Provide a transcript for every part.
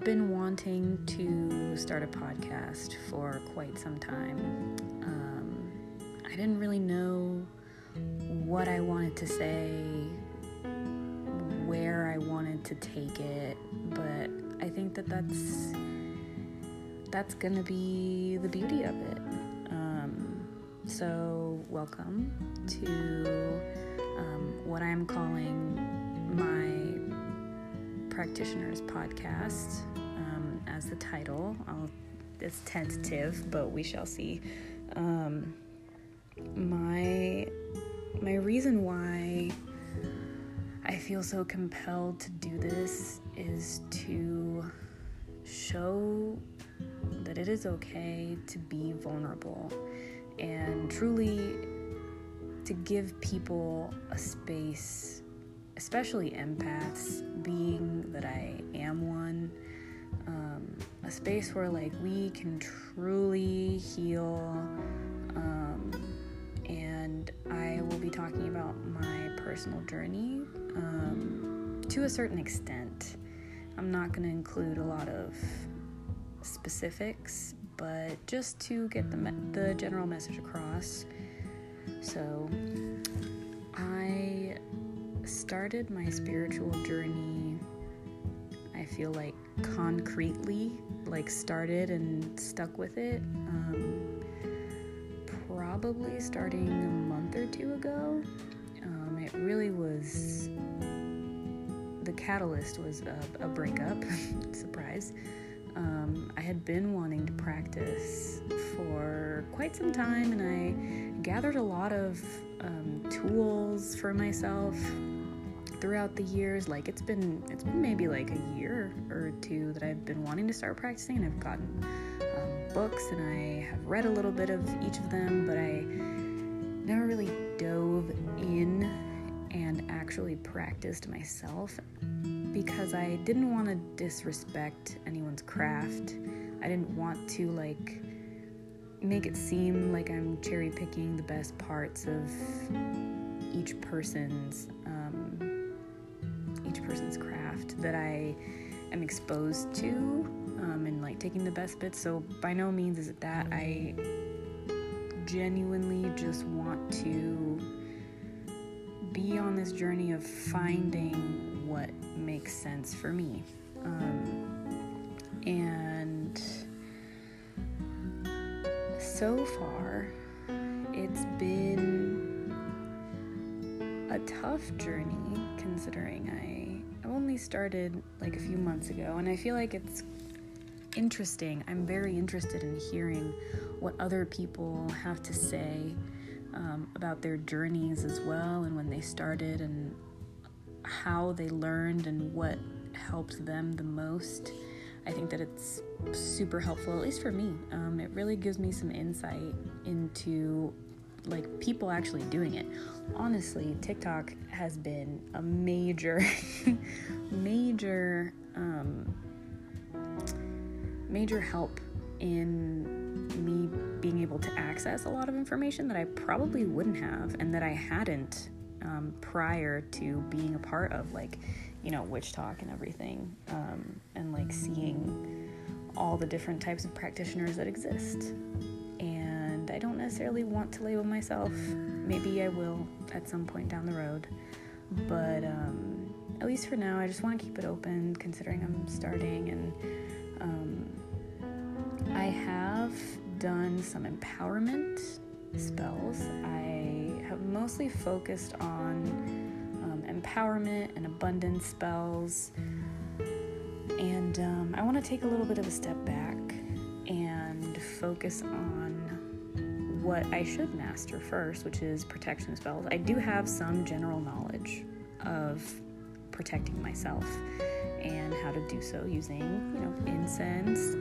have been wanting to start a podcast for quite some time. Um, I didn't really know what I wanted to say, where I wanted to take it, but I think that that's that's gonna be the beauty of it. Um, so, welcome to um, what I'm calling my practitioners podcast um, as the title. I'll, it's tentative, but we shall see. Um, my my reason why I feel so compelled to do this is to show that it is okay to be vulnerable and truly to give people a space, especially empaths, being that I am one, um, a space where like we can truly heal. Um, and I will be talking about my personal journey um, to a certain extent. I'm not going to include a lot of specifics, but just to get the, me- the general message across. So, started my spiritual journey, I feel like concretely, like started and stuck with it, um, probably starting a month or two ago. Um, it really was the catalyst was a, a breakup, surprise. Um, I had been wanting to practice for quite some time, and I gathered a lot of um, tools for myself throughout the years. Like it's been it's been maybe like a year or two that I've been wanting to start practicing, and I've gotten um, books and I have read a little bit of each of them, but I never really dove in and actually practiced myself because I didn't want to disrespect anyone's craft. I didn't want to like make it seem like I'm cherry picking the best parts of each person's um, each person's craft that I am exposed to um, and like taking the best bits. So by no means is it that I genuinely just want to be on this journey of finding what makes sense for me. Um, and so far, it's been a tough journey considering I only started like a few months ago, and I feel like it's interesting. I'm very interested in hearing what other people have to say um, about their journeys as well, and when they started, and how they learned, and what helped them the most. I think that it's super helpful, at least for me. Um, it really gives me some insight into like people actually doing it. Honestly, TikTok has been a major, major, um, major help in me being able to access a lot of information that I probably wouldn't have and that I hadn't um, prior to being a part of like, you know, WitchTok and everything, um, and like seeing all the different types of practitioners that exist. Necessarily want to label myself. Maybe I will at some point down the road. But um, at least for now, I just want to keep it open considering I'm starting. And um, I have done some empowerment spells. I have mostly focused on um, empowerment and abundance spells. And um, I want to take a little bit of a step back and focus on what I should master first, which is protection spells. I do have some general knowledge of protecting myself and how to do so using, you know, incense.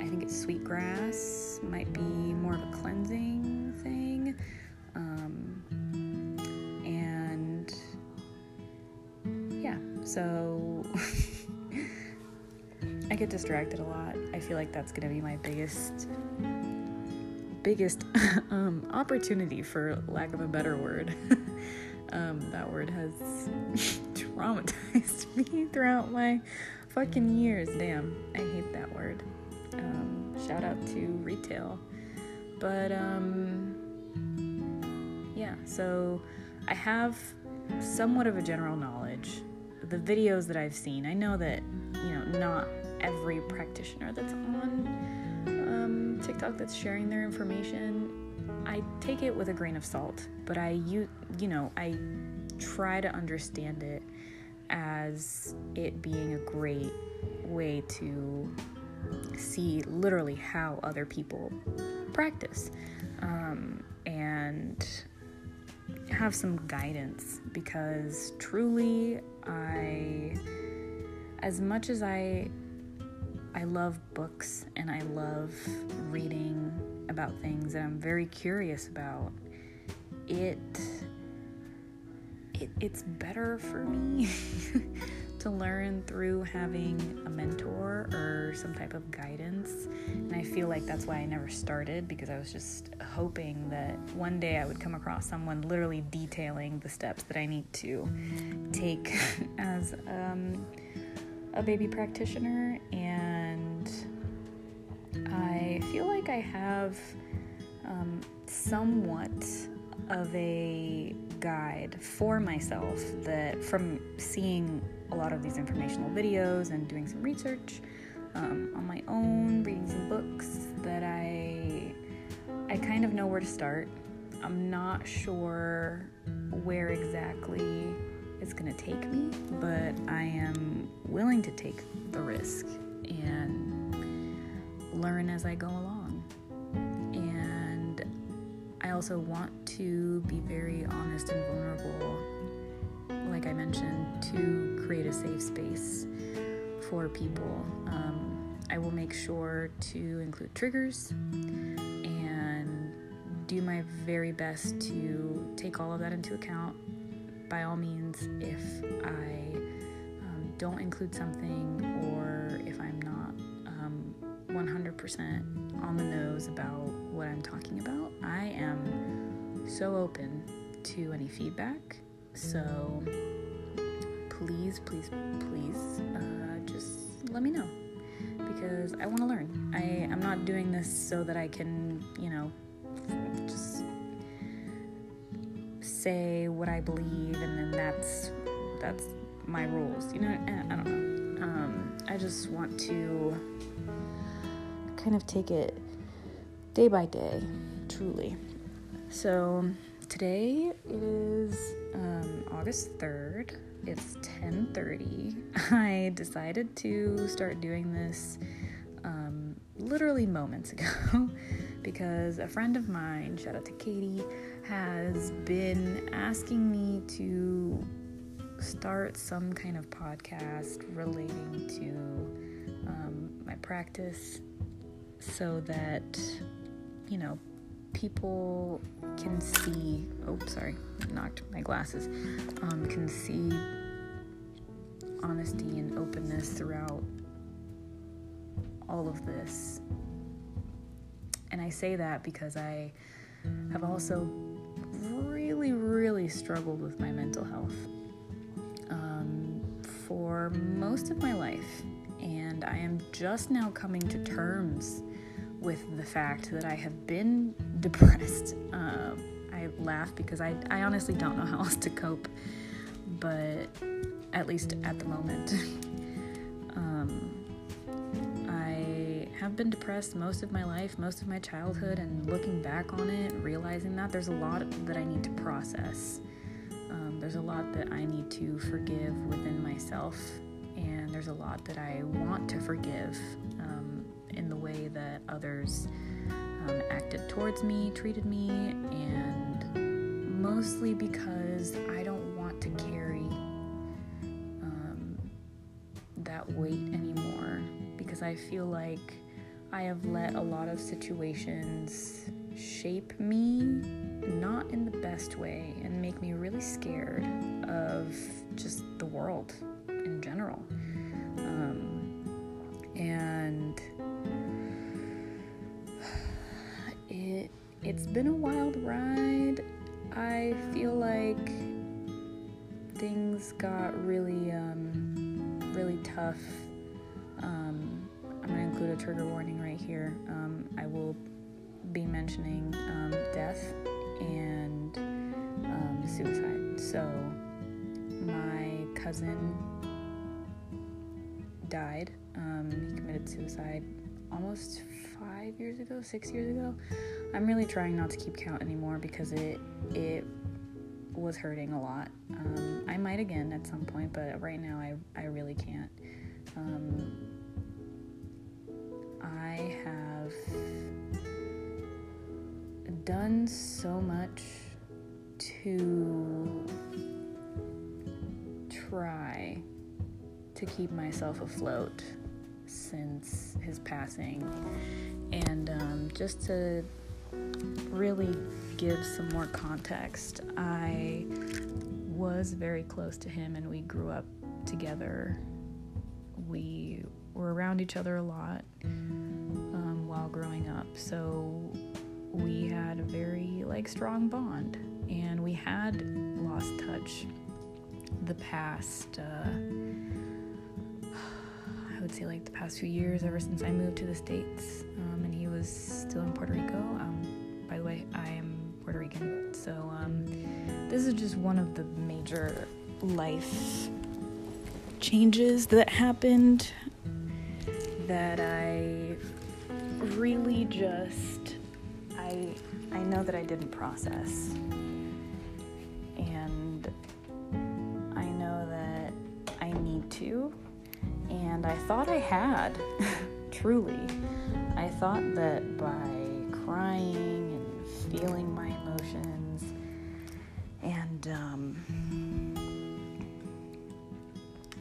I think it's sweetgrass, might be more of a cleansing thing. Um, and yeah, so I get distracted a lot. I feel like that's gonna be my biggest biggest um, opportunity, for lack of a better word. um, that word has traumatized me throughout my fucking years. Damn, I hate that word. Um, shout out to retail. But um, yeah, so I have somewhat of a general knowledge. The videos that I've seen, I know that you know not every practitioner that's on TikTok that's sharing their information. I take it with a grain of salt, but I you you know I try to understand it as it being a great way to see literally how other people practice um, and have some guidance because truly I as much as I I love books and I love reading about things that I'm very curious about it it, it's better for me to learn through having a mentor or some type of guidance. And I feel like that's why I never started because I was just hoping that one day I would come across someone literally detailing the steps that I need to take as um, a baby practitioner. And I have um, somewhat of a guide for myself that from seeing a lot of these informational videos and doing some research um, on my own, reading some books that I I kind of know where to start. I'm not sure where exactly it's going to take me, but I am willing to take the risk and learn as I go along. I also want to be very honest and vulnerable like I mentioned, to create a safe space for people. Um, I will make sure to include triggers and do my very best to take all of that into account. By all means, if I um, don't include something or if I'm not um, 100% on the nose about what I'm talking about, I am so open to any feedback so please, please, please, uh, just let me know because I want to learn. I I'm not doing this so that I can, you know, just say what I believe and then that's that's my rules. You know, I don't know. Um, I just want to kind of take it day by day, truly. So today is um, August 3rd. It's 10:30. I decided to start doing this um, literally moments ago because a friend of mine, shout out to Katie, has been asking me to start some kind of podcast relating to um, my practice so that you know people can see oh sorry knocked my glasses um, can see honesty and openness throughout all of this. And i say that because i have also really really struggled with my mental health um, for most of my life. And i am just now coming to terms with the fact that I have been depressed. Uh, I laugh because I, I honestly don't know how else to cope, but at least at the moment. um, I have been depressed most of my life, most of my childhood, and looking back on it, realizing that there's a lot that I need to process. Um, there's a lot that I need to forgive within myself, and there's a lot that I want to forgive others um, acted towards me, treated me, and mostly because I don't want to carry um, that weight anymore. Because I feel like I have let a lot of situations shape me not in the best way and make me really scared of just the world it's been a wild ride. I feel like things got really, um, really tough Um, I'm going to include a trigger warning right here. Um, I will be mentioning um, death and um, suicide. So, my cousin died. Um, he committed suicide almost five years ago, six years ago. I'm really trying not to keep count anymore because it it was hurting a lot. Um, I might again at some point, but right now I I really can't. Um, I have done so much to try to keep myself afloat since his passing. And um, just to really give some more context, I was very close to him and we grew up together. We were around each other a lot um, while growing up. So we had a very like strong bond and we had lost touch the past uh, would say like the past few years ever since I moved to the States um, and he was still in Puerto Rico. Um, by the way, I am Puerto Rican. So um, this is just one of the major life changes that happened that I really just I I know that I didn't process. And I know that I need to and I thought I had truly. I thought that by crying and feeling my emotions and um,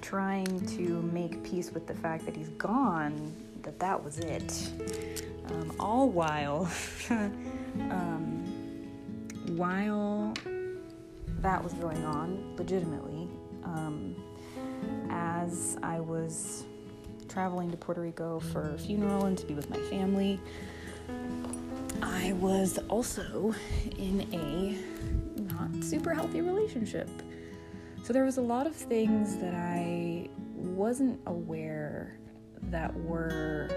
trying to make peace with the fact that he's gone, that that was it. Um, all while, um, while that was going on, legitimately, um, as I was traveling to Puerto Rico for a funeral and to be with my family, I was also in a not super healthy relationship. So there was a lot of things that I wasn't aware that were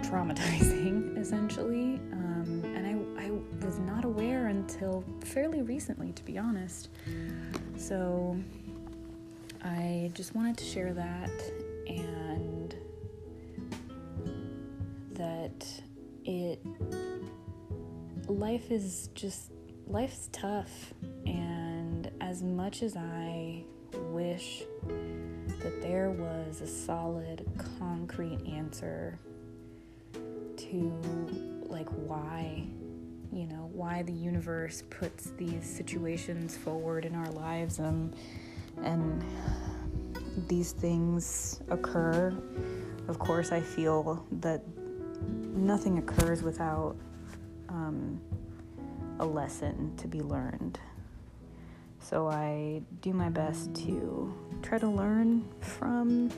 traumatizing, essentially. Um, and I, I was not aware until fairly recently, to be honest. So I just wanted to share that and that it life is just life's tough. And as much as I wish that there was a solid concrete answer to like why you know why the universe puts these situations forward in our lives um, and these things occur of course i feel that nothing occurs without um, a lesson to be learned so i do my best to try to learn from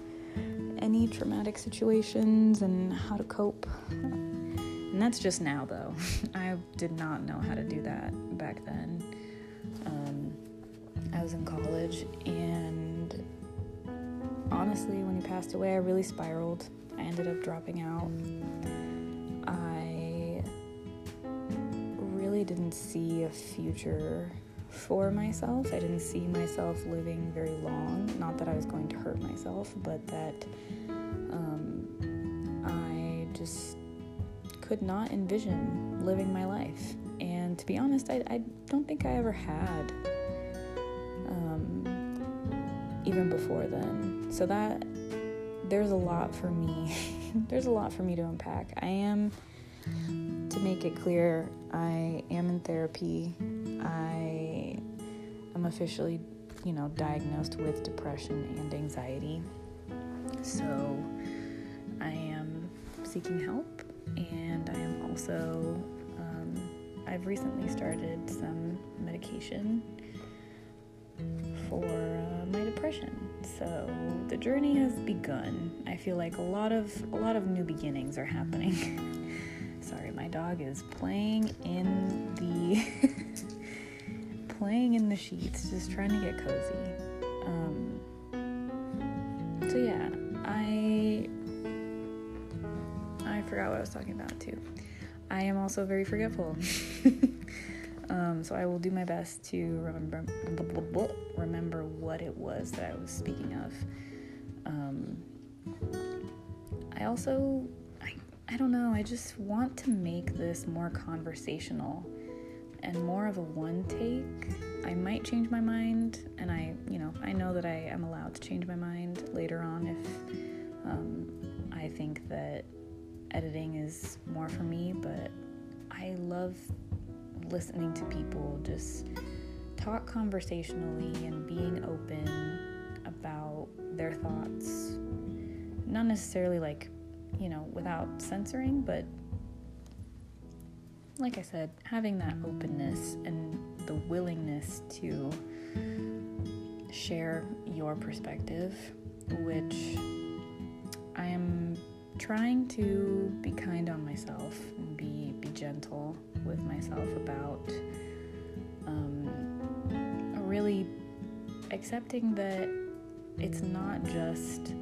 any traumatic situations and how to cope and that's just now, though. I did not know how to do that back then. Um, I was in college, and honestly, when he passed away, I really spiraled. I ended up dropping out. I really didn't see a future for myself. I didn't see myself living very long. Not that I was going to hurt myself, but that um, I just could not envision living my life. And to be honest, I, I don't think I ever had, even before then. So that, there's a lot for me. there's a lot for me to unpack. I am, to make it clear, I am in therapy. I am officially, you know, diagnosed with depression and anxiety. So I am seeking help and I am also, um, I've recently started some medication for depression. So the journey has begun. I feel like a lot of a lot of new beginnings are happening. Sorry, my dog is playing in the playing in the sheets, just trying to get cozy. Um, so yeah, I forgot what I was talking about too. I am also very forgetful. um, so I will do my best to remember remember what it was that I was speaking of. Um, I also I, I don't know, I just want to make this more conversational and more of a one take. I might change my mind, and I, you know, I know that I am allowed to change my mind later on if um, I think that editing is more for me, but I love listening to people just talk conversationally and being open about their thoughts. Not necessarily like, you know, without censoring, but like I said, having that openness and the willingness to share your perspective, which I am trying to be kind on myself and be be gentle with myself about um, really accepting that it's not just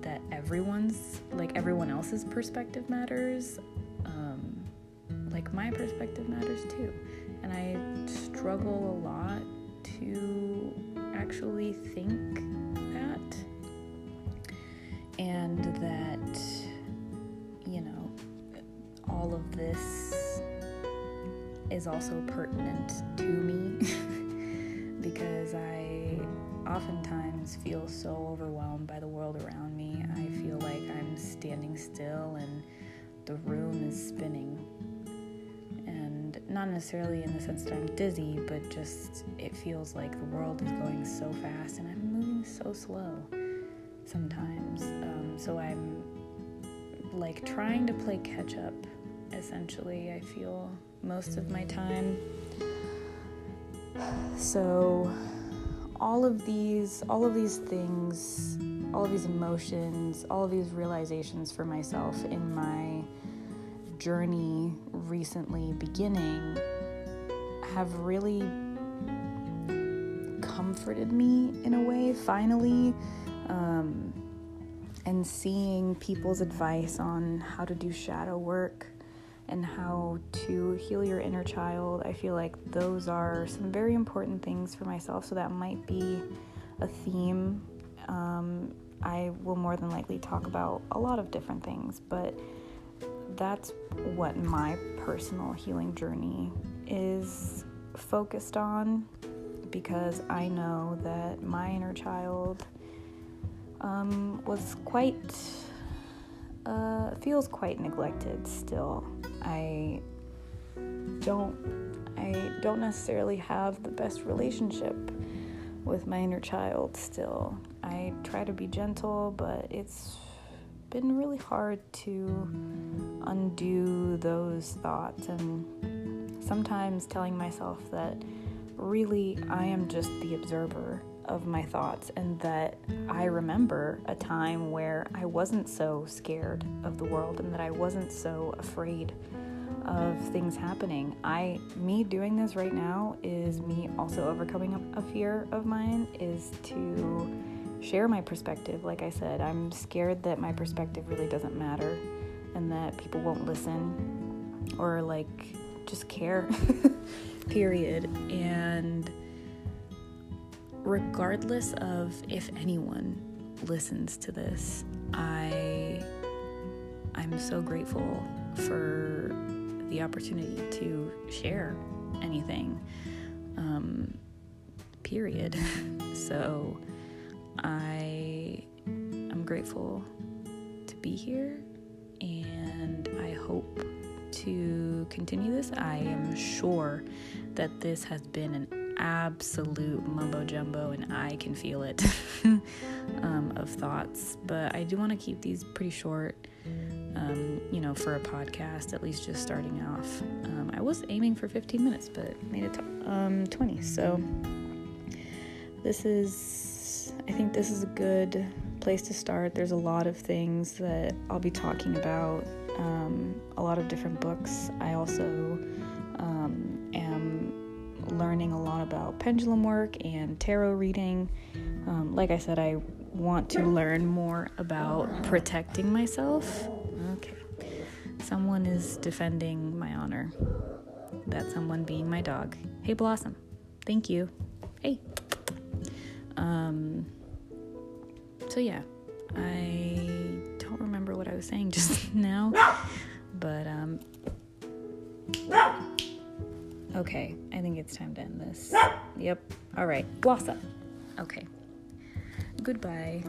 that everyone's like everyone else's perspective matters like my perspective matters too. And I struggle a lot to actually think is also pertinent to me because I oftentimes feel so overwhelmed by the world around me. I feel like I'm standing still and the room is spinning And not necessarily in the sense that I'm dizzy, but just it feels like the world is going so fast and I'm moving so slow sometimes. Um, so I'm like trying to play catch up, essentially, I feel most of my time. So all of these all of these things all of these emotions all of these realizations for myself in my journey recently beginning have really comforted me in a way, finally. Um, and seeing people's advice on how to do shadow work and how to heal your inner child, I feel like those are some very important things for myself. So that might be a theme. Um, I will more than likely talk about a lot of different things, but that's what my personal healing journey is focused on because I know that my inner child um, was quite, uh, feels quite neglected still. I don't, I don't necessarily have the best relationship with my inner child still. I try to be gentle, but it's been really hard to undo those thoughts and sometimes telling myself that really I am just the observer of my thoughts and that I remember a time where I wasn't so scared of the world and that I wasn't so afraid of things happening. I me doing this right now is me also overcoming a, fear of mine is to share my perspective. Like I said, I'm scared that my perspective really doesn't matter and that people won't listen or like just care, period. And regardless of if anyone listens to this, I I'm so grateful for the opportunity to share anything. Um, period. so I am grateful to be here and I hope to continue this. I am sure that this has been an absolute mumbo jumbo and I can feel it um, of thoughts, but I do want to keep these pretty short. Um, you know, for a podcast, at least just starting off. Um, I was aiming for 15 minutes, but made it to, um, 20. So this is I think this is a good place to start. There's a lot of things that I'll be talking about, um, a lot of different books. I also learning a lot about pendulum work and tarot reading. Um, like I said, I want to learn more about protecting myself. Okay. someone is defending my honor. That someone being my dog. Hey, Blossom. Thank you. Hey. Um. So yeah, I don't remember what I was saying just now, but um. Okay, I think it's time to end this. Yep. All right, Blossom. Okay. Goodbye.